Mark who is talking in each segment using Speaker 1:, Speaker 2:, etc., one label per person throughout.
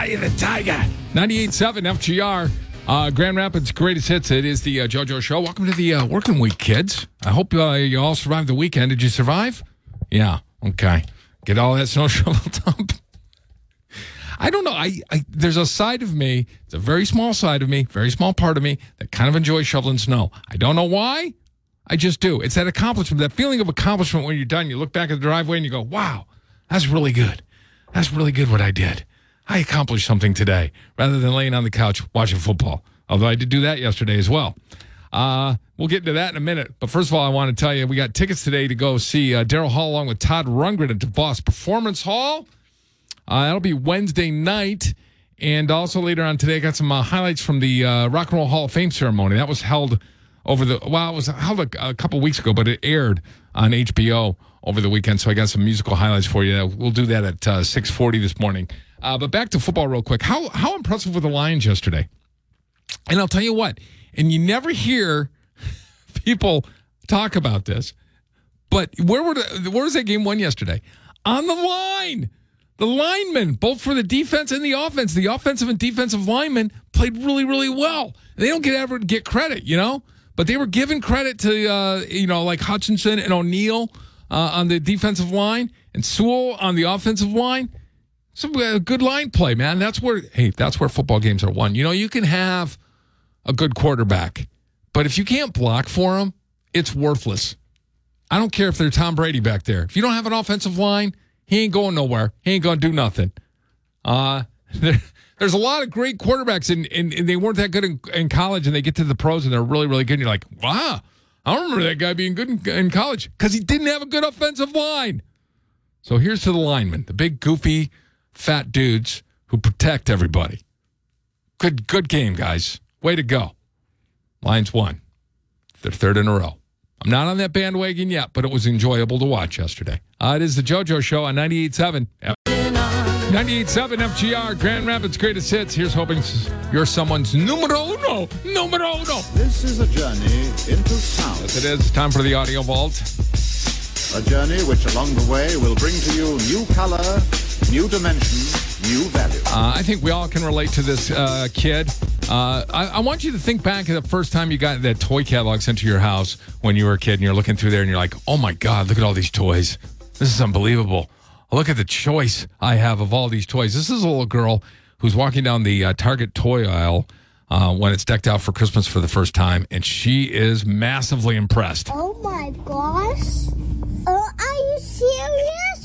Speaker 1: Eye of the Tiger. 98.7 FGR. Uh, Grand Rapids greatest hits. It is the uh, JoJo Show. Welcome to the uh, working week, kids. I hope uh, you all survived the weekend. Did you survive? Yeah. Okay. Get all that snow shoveled up. I don't know. I, I there's a side of me. It's a very small side of me, very small part of me that kind of enjoys shoveling snow. I don't know why. I just do. It's that accomplishment, that feeling of accomplishment when you're done. You look back at the driveway and you go, "Wow, that's really good. That's really good what I did. I accomplished something today." Rather than laying on the couch watching football. Although I did do that yesterday as well. Uh, we'll get into that in a minute. But first of all, I want to tell you we got tickets today to go see uh, Daryl Hall along with Todd Rundgren at DeVos Performance Hall. Uh, that'll be Wednesday night. And also later on today, I got some uh, highlights from the uh, Rock and Roll Hall of Fame ceremony. That was held over the, well, it was held a, a couple weeks ago, but it aired on HBO over the weekend. So I got some musical highlights for you. We'll do that at uh, 640 this morning. Uh, but back to football real quick. How, how impressive were the Lions yesterday? And I'll tell you what, and you never hear people talk about this, but where were the, where was that game won yesterday? On the line. The linemen, both for the defense and the offense, the offensive and defensive linemen played really, really well. They don't get ever get credit, you know, but they were given credit to, uh, you know, like Hutchinson and O'Neal uh, on the defensive line and Sewell on the offensive line. Some good line play, man. That's where, hey, that's where football games are won. You know, you can have a good quarterback, but if you can't block for him, it's worthless. I don't care if they're Tom Brady back there. If you don't have an offensive line, he ain't going nowhere. He ain't to do nothing. Uh, there, there's a lot of great quarterbacks, and, and, and they weren't that good in, in, college, and they get to the pros, and they're really, really good. And you're like, wow, I don't remember that guy being good in, in college because he didn't have a good offensive line. So here's to the linemen, the big, goofy, fat dudes who protect everybody. Good, good game, guys. Way to go. Lions won. Their third in a row. I'm not on that bandwagon yet, but it was enjoyable to watch yesterday. Uh, it is the JoJo Show on 98.7. 98.7 FGR, Grand Rapids Greatest Hits. Here's hoping you're someone's numero uno. Numero uno.
Speaker 2: This is a journey into sound.
Speaker 1: Yes, it is. Time for the Audio Vault.
Speaker 2: A journey which along the way will bring to you new color, new dimension, new value.
Speaker 1: Uh, I think we all can relate to this uh, kid. Uh, I, I, want you to think back to the first time you got that toy catalog sent to your house when you were a kid, and you're looking through there, and you're like, "Oh my God, look at all these toys! This is unbelievable! Look at the choice I have of all these toys." This is a little girl who's walking down the uh, Target toy aisle. Uh, when it's decked out for Christmas for the first time, and she is massively impressed.
Speaker 3: Oh my gosh! Oh, are you serious?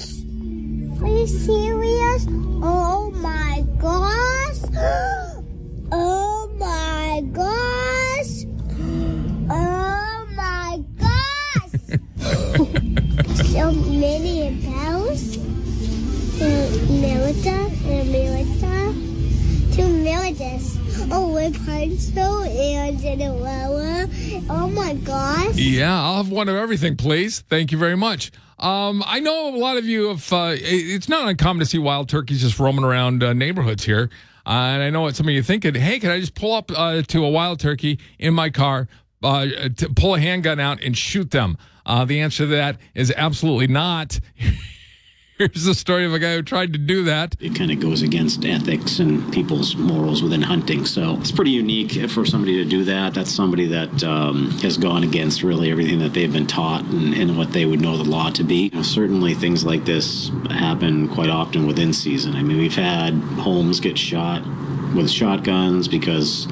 Speaker 3: Are you serious? Oh my gosh! Oh my gosh! Oh my gosh! so many bells. And Melita. Two Melitas. Oh, Pinto and Cinderella. Oh my gosh.
Speaker 1: Yeah, I'll have one of everything, please. Thank you very much. Um, I know a lot of you have, uh, it's not uncommon to see wild turkeys just roaming around uh, neighborhoods here. Uh, and I know what some of you are thinking. Hey, can I just pull up uh, to a wild turkey in my car, uh, to pull a handgun out and shoot them? Uh, the answer to that is absolutely not. Here's the story of a guy who tried to do that.
Speaker 4: It kind of goes against ethics and people's morals within hunting. So it's pretty unique for somebody to do that. That's somebody that um, has gone against really everything that they've been taught and, and what they would know the law to be. You know, certainly things like this happen quite often within season. I mean, we've had homes get shot with shotguns because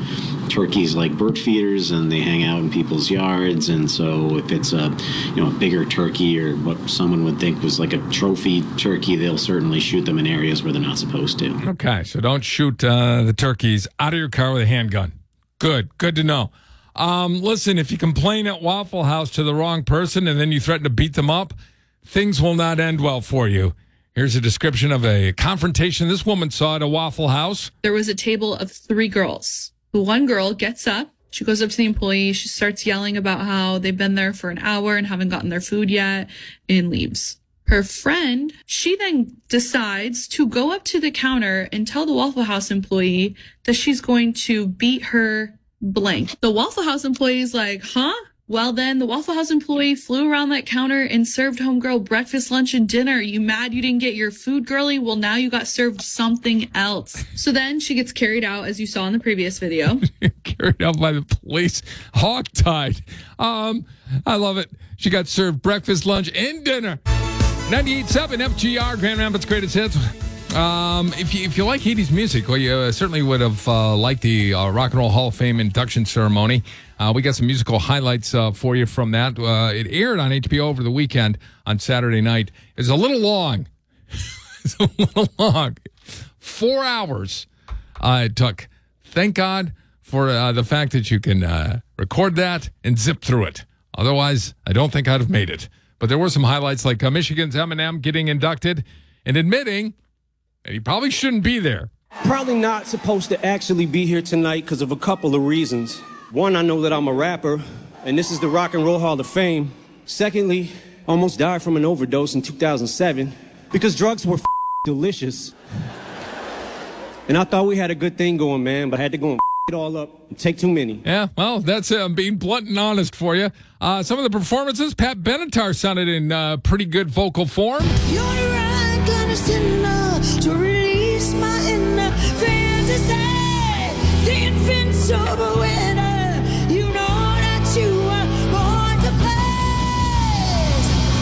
Speaker 4: turkeys like bird feeders and they hang out in people's yards and so if it's a you know a bigger turkey or what someone would think was like a trophy turkey they'll certainly shoot them in areas where they're not supposed to
Speaker 1: okay so don't shoot uh, the turkeys out of your car with a handgun good good to know um, listen if you complain at waffle house to the wrong person and then you threaten to beat them up things will not end well for you Here's a description of a confrontation this woman saw at a Waffle House.
Speaker 5: There was a table of three girls. One girl gets up. She goes up to the employee. She starts yelling about how they've been there for an hour and haven't gotten their food yet and leaves. Her friend, she then decides to go up to the counter and tell the Waffle House employee that she's going to beat her blank. The Waffle House employee is like, huh? Well, then the Waffle House employee flew around that counter and served homegirl breakfast, lunch, and dinner. You mad you didn't get your food, girly? Well, now you got served something else. So then she gets carried out, as you saw in the previous video.
Speaker 1: carried out by the police, hogtied. Um, I love it. She got served breakfast, lunch, and dinner. 98.7 FGR, Grand Rapids Greatest Hits. Um, if you if you like 80s music, well, you uh, certainly would have uh, liked the uh, Rock and Roll Hall of Fame induction ceremony. Uh, we got some musical highlights uh, for you from that. Uh, it aired on HBO over the weekend on Saturday night. It's a little long. it's a little long. Four hours it took. Thank God for the fact that you can record that and zip through it. Otherwise, I don't think I'd have made it. But there were some highlights like Michigan's Eminem getting inducted and admitting that he probably shouldn't be there.
Speaker 6: Probably not supposed to actually be here tonight because of a couple of reasons. One, I know that I'm a rapper, and this is the Rock and Roll Hall of Fame. Secondly, almost died from an overdose in 2007 because drugs were f- delicious. And I thought we had a good thing going, man, but I had to go and f- it all up and take too many.
Speaker 1: Yeah, well, that's uh, being blunt and honest for you. Uh, some of the performances, Pat Benatar sounded in uh, pretty good vocal form.
Speaker 7: To release my inner fantasy. The invincible winner. You know that you were born to play.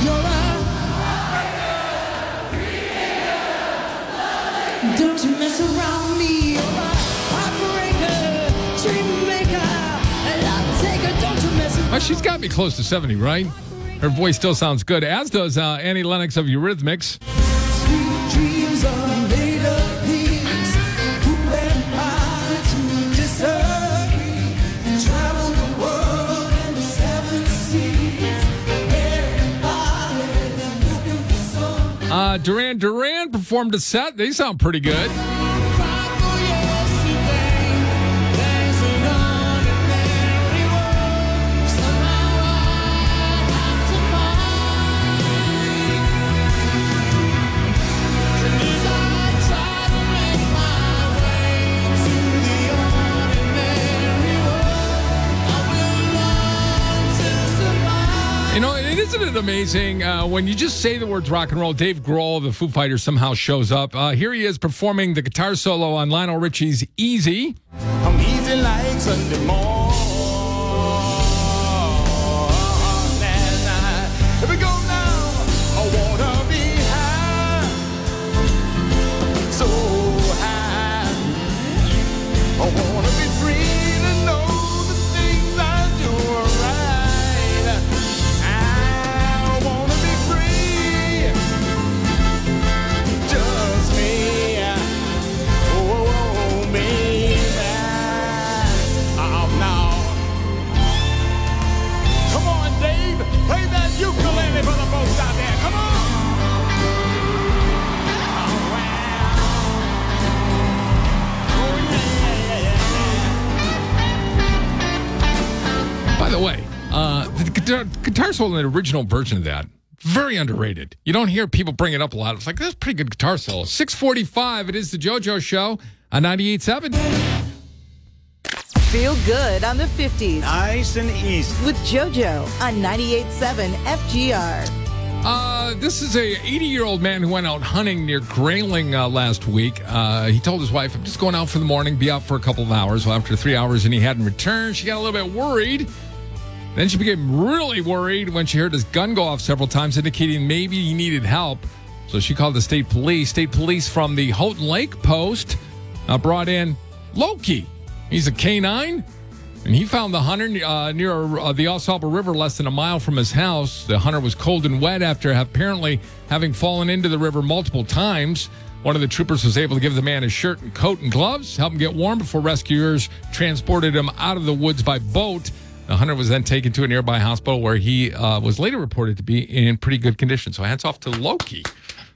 Speaker 7: You're a. Don't you mess around me. Heartbreaker, dream maker, love taker. Don't you mess around
Speaker 1: she's got be close to 70, right? Her voice still sounds good, as does uh, Annie Lennox of Eurythmics. Uh, Duran Duran performed a set. They sound pretty good. Isn't it amazing uh, when you just say the words rock and roll? Dave Grohl of the Foo Fighters somehow shows up. Uh, here he is performing the guitar solo on Lionel Richie's "Easy."
Speaker 7: I'm easy like Sunday morning.
Speaker 1: Guitar solo in the original version of that very underrated. You don't hear people bring it up a lot. It's like that's a pretty good guitar solo. Six forty-five. It is the JoJo Show on 98.7.
Speaker 8: Feel good on the 50s
Speaker 9: Nice and easy.
Speaker 8: with JoJo on 98.7 FGR.
Speaker 1: Uh, this is a 80 year old man who went out hunting near Grayling uh, last week. Uh, he told his wife, I'm just going out for the morning, be out for a couple of hours. Well, after three hours and he hadn't returned, she got a little bit worried. Then she became really worried when she heard his gun go off several times, indicating maybe he needed help. So she called the state police. State police from the Houghton Lake Post uh, brought in Loki. He's a canine. And he found the hunter uh, near uh, the Au Sable River, less than a mile from his house. The hunter was cold and wet after apparently having fallen into the river multiple times. One of the troopers was able to give the man his shirt and coat and gloves, help him get warm before rescuers transported him out of the woods by boat. The hunter was then taken to a nearby hospital where he uh, was later reported to be in pretty good condition. So hats off to Loki,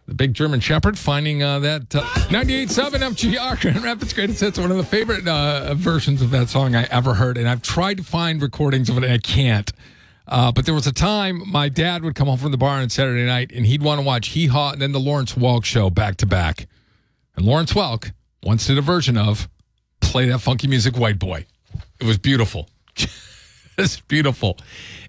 Speaker 1: the big German Shepherd, finding uh, that uh, 98.7 FGR Grand Rapids Greatest Hits, one of the favorite uh, versions of that song I ever heard. And I've tried to find recordings of it and I can't. Uh, but there was a time my dad would come home from the bar on Saturday night and he'd want to watch Hee Haw and then the Lawrence Welk show back to back. And Lawrence Welk once did a version of Play That Funky Music White Boy. It was beautiful. It's beautiful.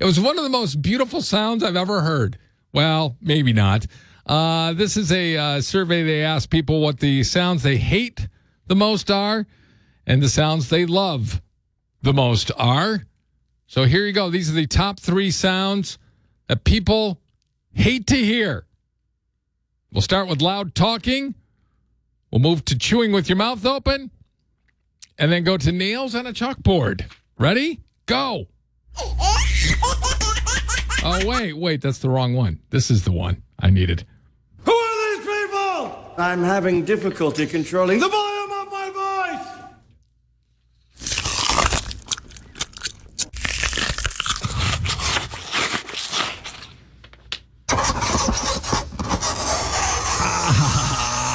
Speaker 1: It was one of the most beautiful sounds I've ever heard. Well, maybe not. Uh, this is a uh, survey. They asked people what the sounds they hate the most are, and the sounds they love the most are. So here you go. These are the top three sounds that people hate to hear. We'll start with loud talking. We'll move to chewing with your mouth open, and then go to nails on a chalkboard. Ready? Go. Oh, wait, wait, that's the wrong one. This is the one I needed.
Speaker 6: Who are these people? I'm having difficulty controlling the volume of my voice.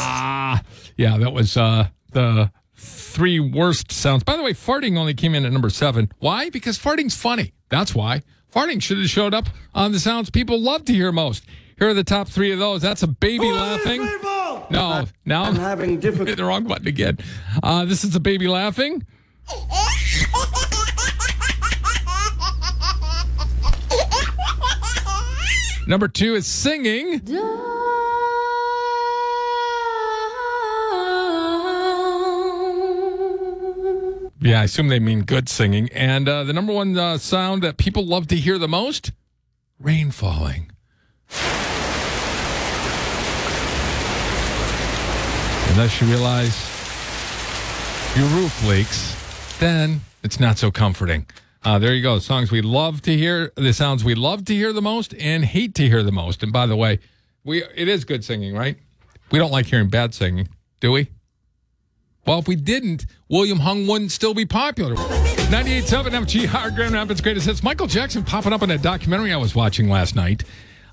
Speaker 1: Ah, yeah, that was uh, the three worst sounds. By the way, farting only came in at number seven. Why? Because farting's funny. That's why. Farting should have showed up on the sounds people love to hear most. Here are the top three of those. That's a baby
Speaker 6: Who are these
Speaker 1: laughing.
Speaker 6: people?
Speaker 1: No, now
Speaker 6: I'm having
Speaker 1: hit
Speaker 6: difficulty.
Speaker 1: the wrong button again. Uh, this is a baby laughing. Number two is singing. Yeah, I assume they mean good singing. And uh, the number one uh, sound that people love to hear the most rain falling. Unless you realize your roof leaks, then it's not so comforting. Uh, there you go. Songs we love to hear, the sounds we love to hear the most and hate to hear the most. And by the way, we it is good singing, right? We don't like hearing bad singing, do we? Well, if we didn't, William Hung wouldn't still be popular. 98.7 FGR Grand Rapids Greatest Hits. Michael Jackson popping up in that documentary I was watching last night.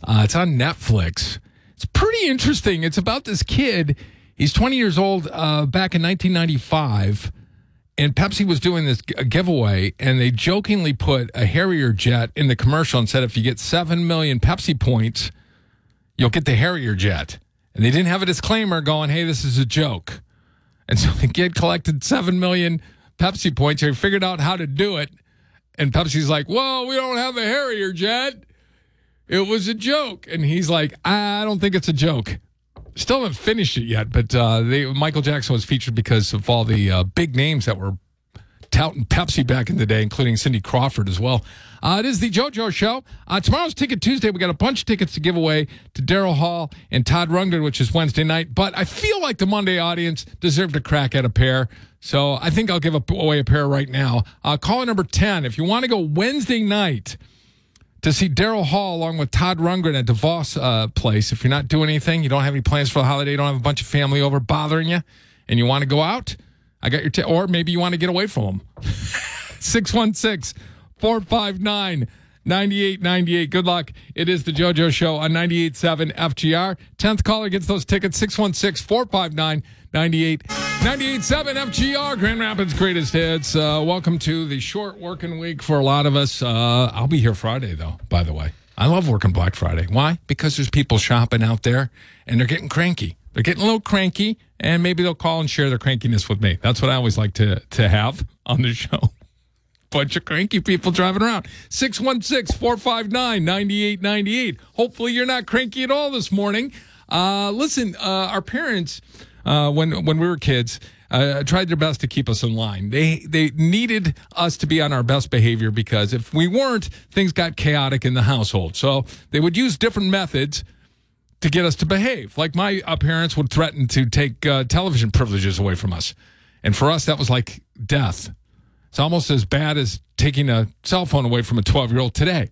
Speaker 1: Uh, it's on Netflix. It's pretty interesting. It's about this kid. He's 20 years old uh, back in 1995. And Pepsi was doing this giveaway, and they jokingly put a Harrier jet in the commercial and said, if you get 7 million Pepsi points, you'll get the Harrier jet. And they didn't have a disclaimer going, hey, this is a joke. And so the kid collected 7 million Pepsi points. He figured out how to do it. And Pepsi's like, well, we don't have a Harrier jet. It was a joke. And he's like, I don't think it's a joke. Still haven't finished it yet, but uh, they, Michael Jackson was featured because of all the uh, big names that were touting Pepsi back in the day, including Cindy Crawford as well. Uh, it is the JoJo Show. Uh, tomorrow's Ticket Tuesday. We got a bunch of tickets to give away to Daryl Hall and Todd Rundgren, which is Wednesday night. But I feel like the Monday audience deserved a crack at a pair. So I think I'll give away a pair right now. Uh, caller number 10, if you want to go Wednesday night to see Daryl Hall along with Todd Rundgren at DeVos uh, Place, if you're not doing anything, you don't have any plans for the holiday, you don't have a bunch of family over bothering you, and you want to go out, I got your, t- or maybe you want to get away from them. 616 459 9898. Good luck. It is the JoJo Show on 98.7 FGR. 10th caller gets those tickets 616 459 9897 FGR, Grand Rapids Greatest Hits. Uh, welcome to the short working week for a lot of us. Uh, I'll be here Friday, though, by the way. I love working Black Friday. Why? Because there's people shopping out there and they're getting cranky. They're getting a little cranky, and maybe they'll call and share their crankiness with me. That's what I always like to, to have on the show bunch of cranky people driving around. 616 459 9898. Hopefully, you're not cranky at all this morning. Uh, listen, uh, our parents, uh, when, when we were kids, uh, tried their best to keep us in line. They they needed us to be on our best behavior because if we weren't, things got chaotic in the household. So they would use different methods to get us to behave. Like my uh, parents would threaten to take uh, television privileges away from us, and for us that was like death. It's almost as bad as taking a cell phone away from a 12 year old today.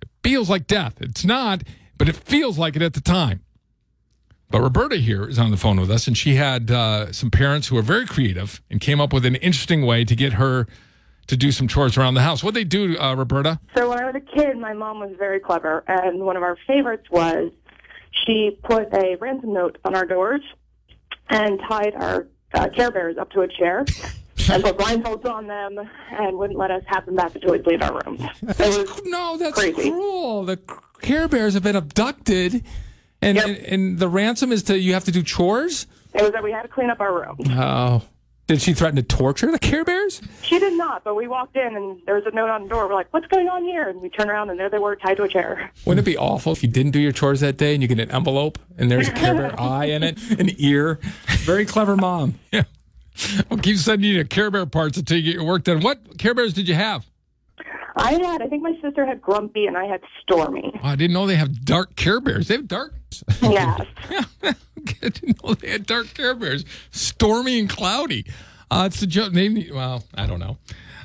Speaker 1: It feels like death. It's not, but it feels like it at the time. But Roberta here is on the phone with us, and she had uh, some parents who are very creative and came up with an interesting way to get her to do some chores around the house. What they do, uh, Roberta?
Speaker 9: So when I was a kid, my mom was very clever, and one of our favorites was she put a ransom note on our doors and tied our uh, Care Bears up to a chair and put blindfolds on them and wouldn't let us have them back until we'd leave our rooms. Was
Speaker 1: No, that's
Speaker 9: crazy.
Speaker 1: cruel. The Care Bears have been abducted, and,
Speaker 9: Yep.
Speaker 1: and and the ransom is to you have to do chores.
Speaker 9: It was that we had to clean up our room.
Speaker 1: Oh,
Speaker 10: Did she threaten to torture the Care Bears?
Speaker 9: She did not, but we walked in and there was a note on the door. We're like, what's going on here? And we turn around and there they were tied to a chair.
Speaker 10: Wouldn't it be awful if you didn't do your chores that day and you get an envelope and there's a Care Bear eye in it, an ear? Very clever mom.
Speaker 1: Yeah. We'll keep sending you Care Bear parts until you get your work done. What Care Bears did you have?
Speaker 9: I had, I think my sister had Grumpy and I had Stormy.
Speaker 1: Oh, I didn't know they have dark Care Bears. They have dark.
Speaker 9: Yes.
Speaker 1: Yeah, I didn't know they had dark Care Bears. Stormy and cloudy. Uh, it's the joke. Maybe. Well, I don't know.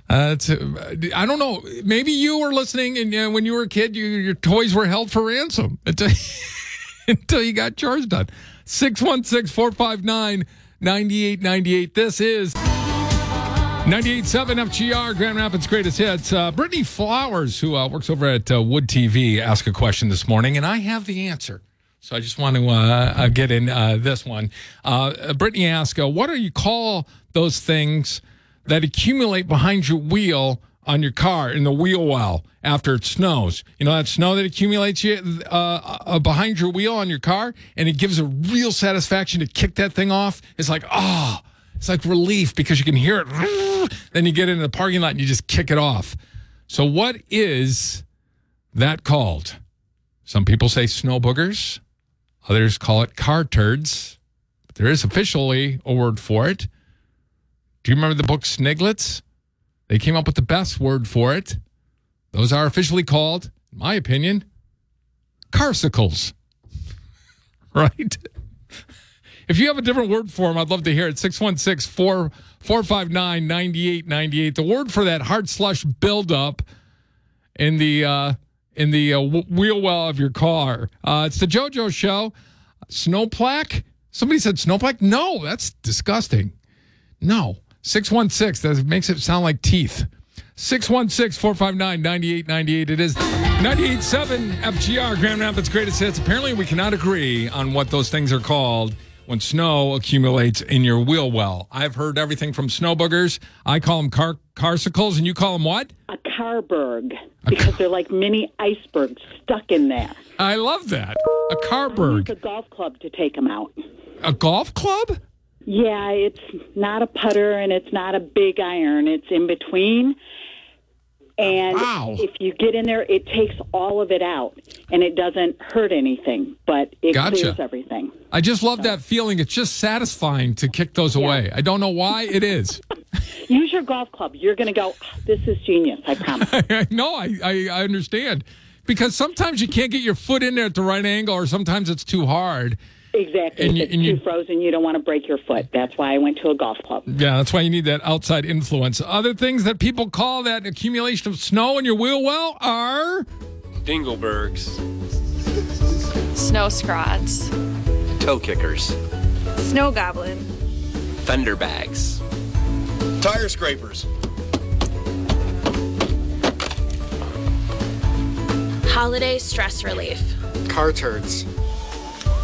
Speaker 1: Uh, it's, uh, I don't know. Maybe you were listening, and uh, when you were a kid, you, your toys were held for ransom until, until you got chores done. 616 459 9898. This is 98.7 FGR, Grand Rapids Greatest Hits. Uh, Brittany Flowers, who uh, works over at uh, Wood TV, asked a question this morning, and I have the answer. So I just want to uh, uh, get in uh, this one. Brittany asked, What do you call those things that accumulate behind your wheel on your car in the wheel well after it snows? You know, that snow that accumulates you, behind your wheel on your car, and it gives a real satisfaction to kick that thing off. It's like, oh, it's like relief because you can hear it. Then you get into the parking lot and you just kick it off. So, what is that called? Some people say snow boogers. Others call it car turds. But there is officially a word for it. Do you remember the book Sniglets? They came up with the best word for it. Those are officially called, in my opinion, carsicles. right? If you have a different word for them, I'd love to hear it. 616 459 9898. The word for that hard slush buildup in the uh, in the uh, wheel well of your car. Uh, it's the JoJo Show. Snow plaque? Somebody said snow plaque? No, that's disgusting. No. 616, that makes it sound like teeth. 616 459 9898. It is 98.7 FGR, Grand Rapids Greatest Hits. Apparently, we cannot agree on what those things are called when snow accumulates in your wheel well. I've heard everything from snow boogers. I call them car carsicles, and you call them what?
Speaker 11: a carberg because they're like mini icebergs stuck in there.
Speaker 1: I love that. A carberg.
Speaker 11: a golf club to take them out.
Speaker 1: A golf club?
Speaker 11: Yeah, it's not a putter and it's not a big iron. It's in between. And
Speaker 1: Wow.
Speaker 11: if you get in there, it takes all of it out and it doesn't hurt anything, but it
Speaker 1: Gotcha.
Speaker 11: clears everything.
Speaker 1: I just love that feeling. It's just satisfying to kick those away. I don't know why it is.
Speaker 11: Use your golf club. You're going to go, "Ah, this is genius, I promise.
Speaker 1: no, I, I, I understand. Because sometimes you can't get your foot in there at the right angle, or sometimes it's too hard.
Speaker 11: Exactly.
Speaker 1: And
Speaker 11: if
Speaker 1: you-
Speaker 11: it's
Speaker 1: and you-
Speaker 11: too frozen, you don't want to break your foot. That's why I went to a golf club.
Speaker 1: Yeah, that's why you need that outside influence. Other things that people call that accumulation of snow in your wheel well are
Speaker 12: Dinglebergs,
Speaker 13: Snow scrods.
Speaker 12: toe kickers,
Speaker 13: Snow goblin.
Speaker 12: thunderbags, tire scrapers,
Speaker 13: Holiday stress relief.
Speaker 12: car turds,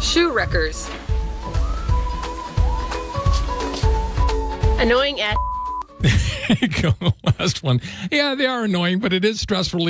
Speaker 13: Shoe wreckers. Annoying ass.
Speaker 1: Last one. Yeah, they are annoying, but it is stress relief.